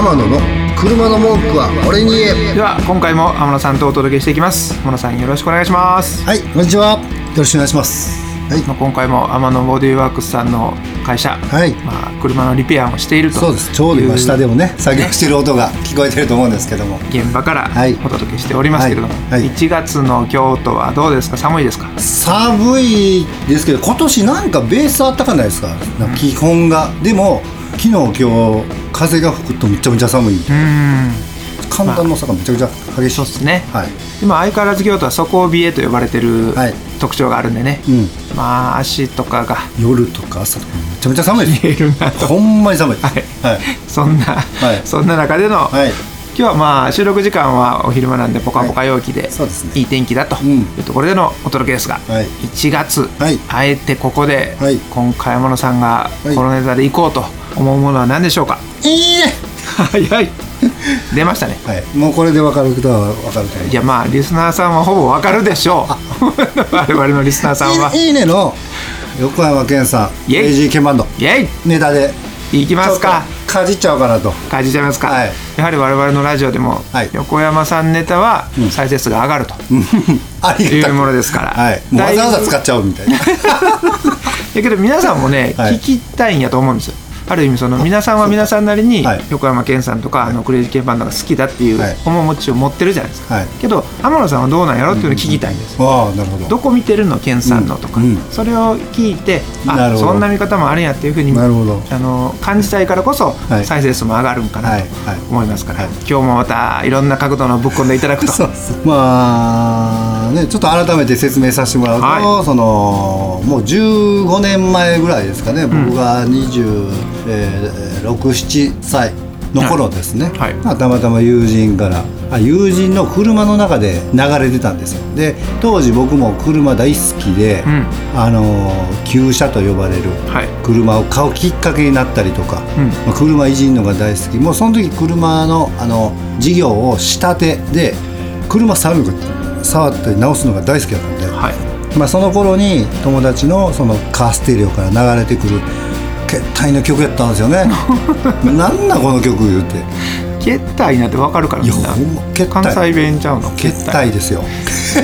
天野の車の文句は俺に言え。では今回も天野さんとお届けしていきます。天野さんよろしくお願いします、はいこんにちは。よろしくお願いします。はい。まあ、今回も天野ボディワークスさんの会社、はい。まあ、車のリペアもしているとそうです。ちょうど今下でもね作業ねしてる音が聞こえてると思うんですけども。現場からはい。お届けしておりますけれども、はい。はい。1月の京都はどうですか？寒いですか？寒いですけど今年なんかベースあったかないですか？なんか基本が、でも昨日今日風が吹くとめちゃめちゃ寒い、うーん。寒暖の差がめちゃくちゃ激しい。そうですね、はい。でも相変わらず京都は底冷えと呼ばれてるはい。特徴があるんでね、うん。まあ足とかが。夜とか朝とかめちゃめちゃ寒いです。冷えるなと。ほんまに寒い。はい。はい。そんな、い。そんな中での、はい。今日はまあ収録時間はお昼間なんでポカポカ陽気で、い。い天気だとうん。いうところでのお届けですが、はい。1月、はい。あえてここで、はい。今回山野さんがはい。このネタで行こうと思うものは何でしょうか、いいね。早い。出ましたね。はい。もうこれで分かる人は分かると思ういやまあリスナーさんはほぼわかるでしょう。我々のリスナーさんは。いいね。いいねの。横山健さんイェイ。AG 鍵盤のイエネタで。イ行きますか。かじっちゃおうかなと。感じちゃいますか、はい。やはり我々のラジオでも、はい。横山さんネタは再生数が上がると、ありがたくいうものですから。はい。わざわざ使っちゃおうみたいな。だけど皆さんもね、はい。聞きたいんやと思うんですよある意味その皆さんは皆さんなりにはい。横山健さんとかあのクレイジーケンバンドが好きだっていうはい。面持ちを持ってるじゃないですか、はい。けど天野さんはどうなんやろっていうのを聞きたいんです、ああなるほど。どこ見てるの健さんのとか、うん。うんそれを聞いてあそんな見方もあるんやっていうふうになるほど。あの感じたいからこそはい。再生数も上がるんかなと思いますから、はい今日もまたいろんな角度のぶっ込んでいただくと。まあねちょっと改めて説明させてもらうと、はそのもう15年前ぐらいですかね、僕が267歳の頃ですね、はい。まあ、たまたま友人からあ友人の車の中で流れてたんですよ。で当時僕も車大好きで、うん。あの旧車と呼ばれるはい。車を買うきっかけになったりとか、うん。まあ車いじるのが大好き。もうその時車のあの事業をしたてで車触る触って直すのが大好きだったんで、はい。まあ、その頃に友達のそのカーステレオから流れてくる決体の曲やったんですよね。なんだこの曲言うて。決体になってわかるからいやみんな。関西弁ちゃうの？決体ですよ。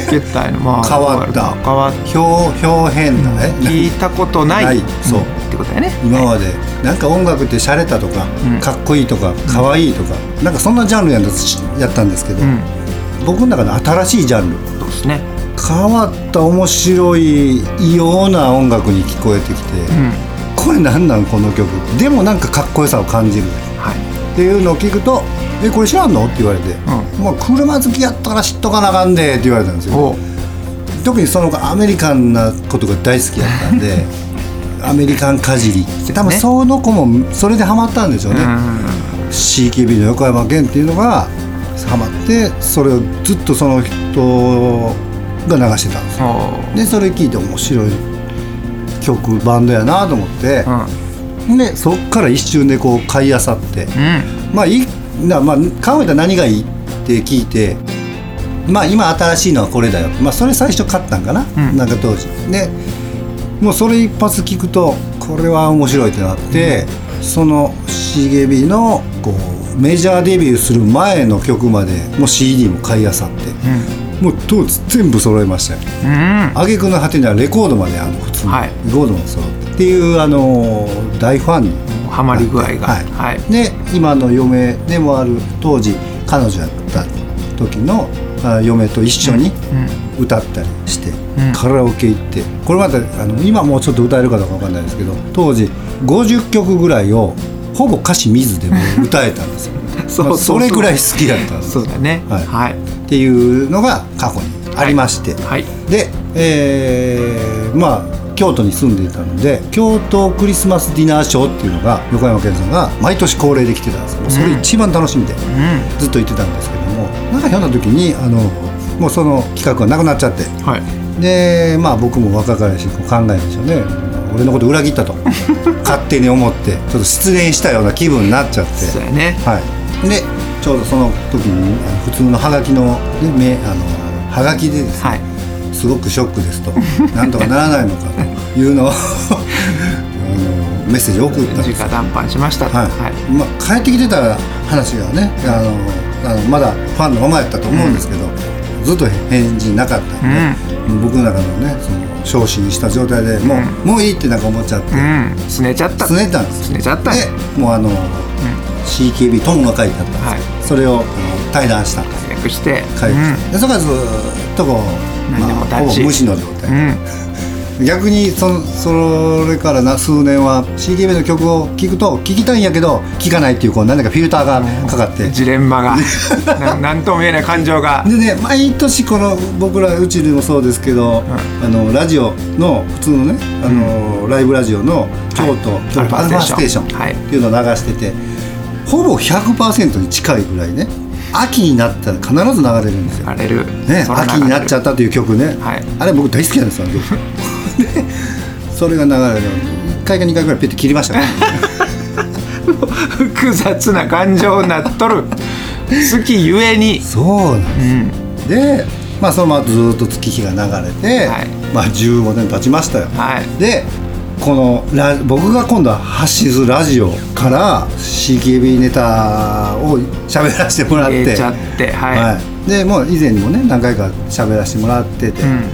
決体の。まあ変わった。変わっ表表変なね、聞いたことない。ない。そう。ってことだよね。今まで。なんか音楽って洒落たとか、うん。かっこいいとかかわいいとか、なんかそんなジャンルやったんですけど、うん。僕の中の新しいジャンル。そうですね。変わった面白い異様な音楽に聞こえてきて、うんこれなんなんこの曲？でもなんかかっこよさを感じる。はい。っていうのを聞くと「えこれ知らんの?」って言われて「うまあ、車好きやったら知っとかなあかんで」って言われたんですよ。おう。特にその子アメリカンなことが大好きやったんでアメリカンかじり。多分その子もそれでハマったんでしょうね、うん CKB の横山健っていうのがハマってそれをずっとその人が流してたんですよ。でそれ聞いて面白い曲バンドやなと思って。う、ん。でそっから一瞬でこう買いあさって。うん。まあいいな、まあ、買うたら何がいいって聞いて。まあ今新しいのはこれだよ。まあそれ最初買ったんかな、うん。なんか当時。でもうそれ一発聞くとこれは面白いってなって、その CKB のこうメジャーデビューする前の曲までもう CD も買いあさってもう当時全部揃えましたよ。うん。うん挙句の果てにはレコードまであの普通に、はい。レコードも揃って。っていうあの大ファンにハマり具合が。はい。はい。で今の嫁でもある当時彼女やった時のあ嫁と一緒にうん。歌ったりして、うん。カラオケ行って。これまたあの今もうちょっと歌えるかどうかわかんないですけど当時50曲ぐらいをほぼ歌詞見ずでも歌えたんですよ そうまあそれぐらい好きだったんですそうだね。はい。はい。っていうのが過去にありまして、はい。で、えーまあ京都に住んでいたので京都クリスマスディナーショーっていうのが横山健さんが毎年恒例で来てたんですけどそれ一番楽しみでうん。ずっと行ってたんですけどもなんかひょんな時にあのもうその企画がなくなっちゃって。はい。でまあ僕も若かりし考えるんでしょうね。俺のこと裏切ったと。勝手に思ってちょっと失恋したような気分になっちゃって。そうやね。はい、でちょうどその時に普通のハガキの、ね、めあのハガキでですね、はい。すごくショックですと。なんとかならないのかというのを メッセージを送ったんです。直談判しましたはい。はい。まあ、帰ってきてたら話がねあのあのまだファンのままやったと思うんですけど、ずっと返事なかったんで、僕の中のねその昇進した状態でもう、もういいってなんか思っちゃって、うん。すねちゃった。すねたんですすねちゃった。でもうあの、CKB トムが書いてあったんです、はい。それを対談したんです早くして。書いて、うん。でそこからずっとこう、まあ、ほぼ無視の状態、うん。逆にそのそれからな数年は CKB の曲を聴くと聴きたいんやけど聴かないっていうこう何だかフィルターがかかって。ジレンマが。ななんとも言えない感情が。でね毎年この僕らうちでもそうですけど、あのラジオの普通のねあの、ライブラジオの京都、はい。京都アルファステーションはい。っていうのを流してて、ほぼ100%に近いぐらいね秋になったら必ず流れるんですよ。荒れる。ね、秋になっちゃったという曲ね、はい。あれ僕大好きなんですよ でそれが流れる。1回か2回ぐらいピッて切りましたから、複雑な感情になっとる。好きゆえに。そうなんですうん。で、まあ、そのままずっと月日が流れて、はい。まあ、15年経ちましたよ、はい。でこのラ僕が今度は発信するラジオから CKB ネタを喋らせてもらって。えちゃってはい、はい、でもう以前にもね何回か喋らせてもらってて、うん。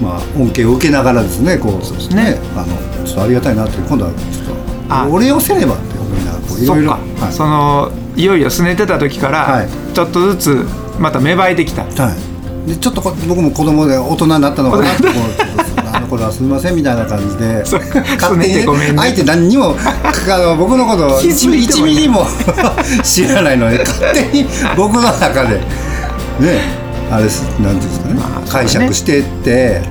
まあ、恩恵を受けながらですねこうそうですね。あのちょっとありがたいなって今度はちょあっとお礼をせねばって思いながらこういろいろはい。そのいよいよすねてた時から、はい。ちょっとずつまた芽生えてきた。はい、でちょっとこ僕も子供で大人になったのかなってこうちょっとあの頃はすみませんみたいな感じで 勝手に、相手何にもあの僕のことを気づいて1もいないミリも 知らないので勝手に 僕の中でねあれすなんていうんですかね,、まあ解釈してって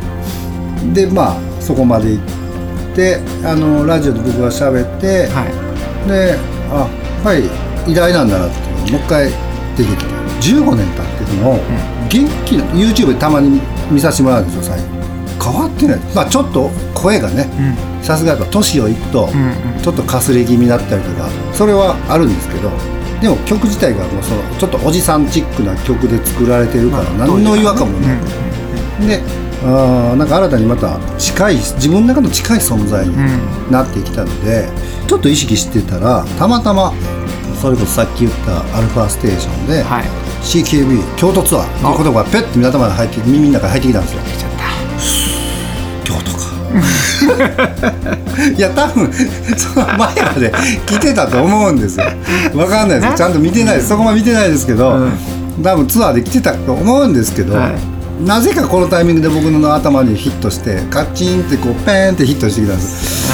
でまあそこまで行ってあのラジオで僕が喋って、はい。であはい偉大なんだなっていうのをもう一回出てきて15年経ってても、元気な YouTube でたまに見させてもらうんですよ最後変わってない。まあちょっと声がねさすがやっぱ年をいくと、ちょっとかすれ気味だったりとかそれはあるんですけどでも曲自体がもうそのちょっとおじさんチックな曲で作られてるから、まあ何の違和感もなく、であーなんか新たにまた近い自分の中の近い存在にうん。なってきたのでちょっと意識してたらたまたまそれこそさっき言ったアルファステーションで、はい。CKB 京都ツアーっていう言葉がペッと頭に入って耳の中に入ってきたんですよいや多分その前まで来てたと思うんですよ。わかんないです。ねちゃんと見てない。ですそこまで見てないですけど、多分ツアーで来てたと思うんですけど、はい。なぜかこのタイミングで僕の頭にヒットしてカチンってこうペーンってヒットしてきたんです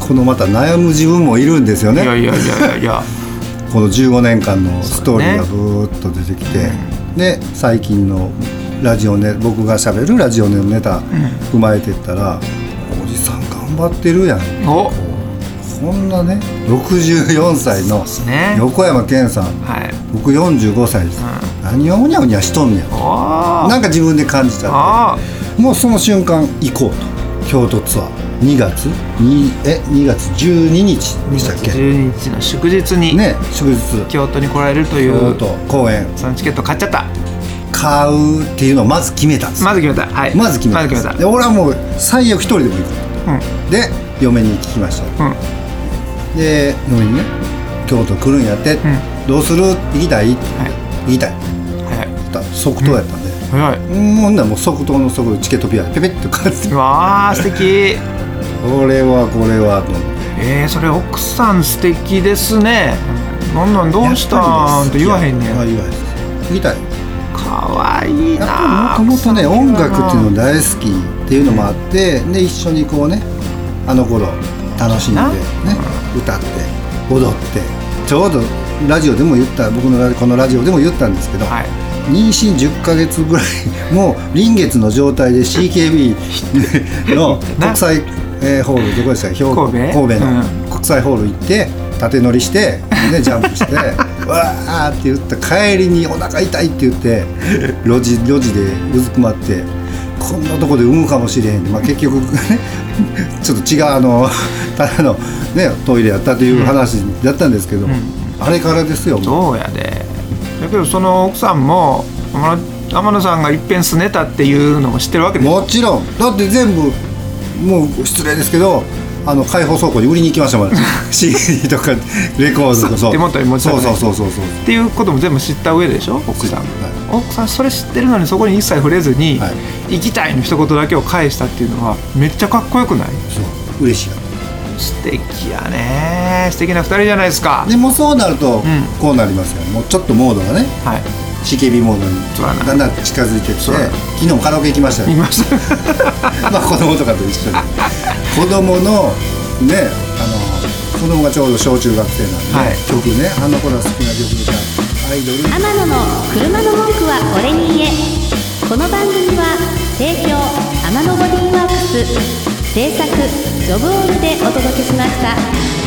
このまた悩む自分もいるんですよね。ーいやいやいやいや。この15年間のストーリーがブーッと出てきて、で最近のラジオネ僕がしゃべるラジオネのネタ踏まえてったら、おじさん頑張ってるやん。お。こんなね64歳のね。横山健さん。はい。僕45歳です、何をうにゃうにゃしとんねや。なんか自分で感じちゃっあてもうその瞬間行こうと。京都ツアー。2月にえ2月12日でしたっけ？12日の祝日にね祝日。京都に来られるという京都公演。そのチケット買っちゃった買うっていうのをまず決めたんですまず決めた。はい。まず決めたまず決めで俺はもう最悪一人でも行く。たうん。で嫁に聞きました。うん。で嫁にね京都来るんやって、ん。どうする？行きたい、はい。行きたい。はい。だ即答やったんで、はいうん、ほんならもう即答の即答チケットピアでペペッと買って。うわー 素敵。これはこれはと思って。えー、それ奥さん素敵ですね。なんなんどうしたん？って言わへんねん言わへん。行きたい。かわいいなもともとね音楽っていうの大好きっていうのもあってで一緒にこうねあの頃楽しんでね歌って踊ってちょうどラジオでも言った僕のラこのラジオでも言ったんですけど、はい。妊娠10ヶ月ぐらいもう臨月の状態で CKB の国際、えーホールどこでしたっけ？兵庫神戸神戸のうん。国際ホール行って縦乗りして、ね、ジャンプして わーって言った帰りにお腹痛いって言って 路地路地でうずくまってこんなとこで産むかもしれへん、まあ、結局ね ちょっと違うあの ただの、ね、トイレやったという話だったんですけど、あれからですよ。そうやで。だけどその奥さんも天野さんがいっぺんすねたっていうのも知ってるわけでもちろん。だって全部もう失礼ですけどあの開放倉庫に売りに行きましたもん CD とかレコードとか。そう手元に持ちそうそうそうそうそうっていうことも全部知った上でしょ？奥さん、はい奥さんそれ知ってるのにそこに一切触れずにはい「行きたい」の一言だけを返したっていうのはめっちゃかっこよくない？そう嬉しいや素敵やね。素敵な二人じゃないですか。でもそうなるとん。こうなりますよもうちょっとモードがね。はい。CKB モードにだんだん近づいてって昨日もカラオケ行きましたよ言いました。まあ子供とかと一緒に子供のねあの子供がちょうど小中学生なんで、はい。曲ねあの頃は好きな曲がアイドル。天野の車の文句は俺に言え。この番組は提供天野ボディーワークス。制作ジョブオールでお届けしました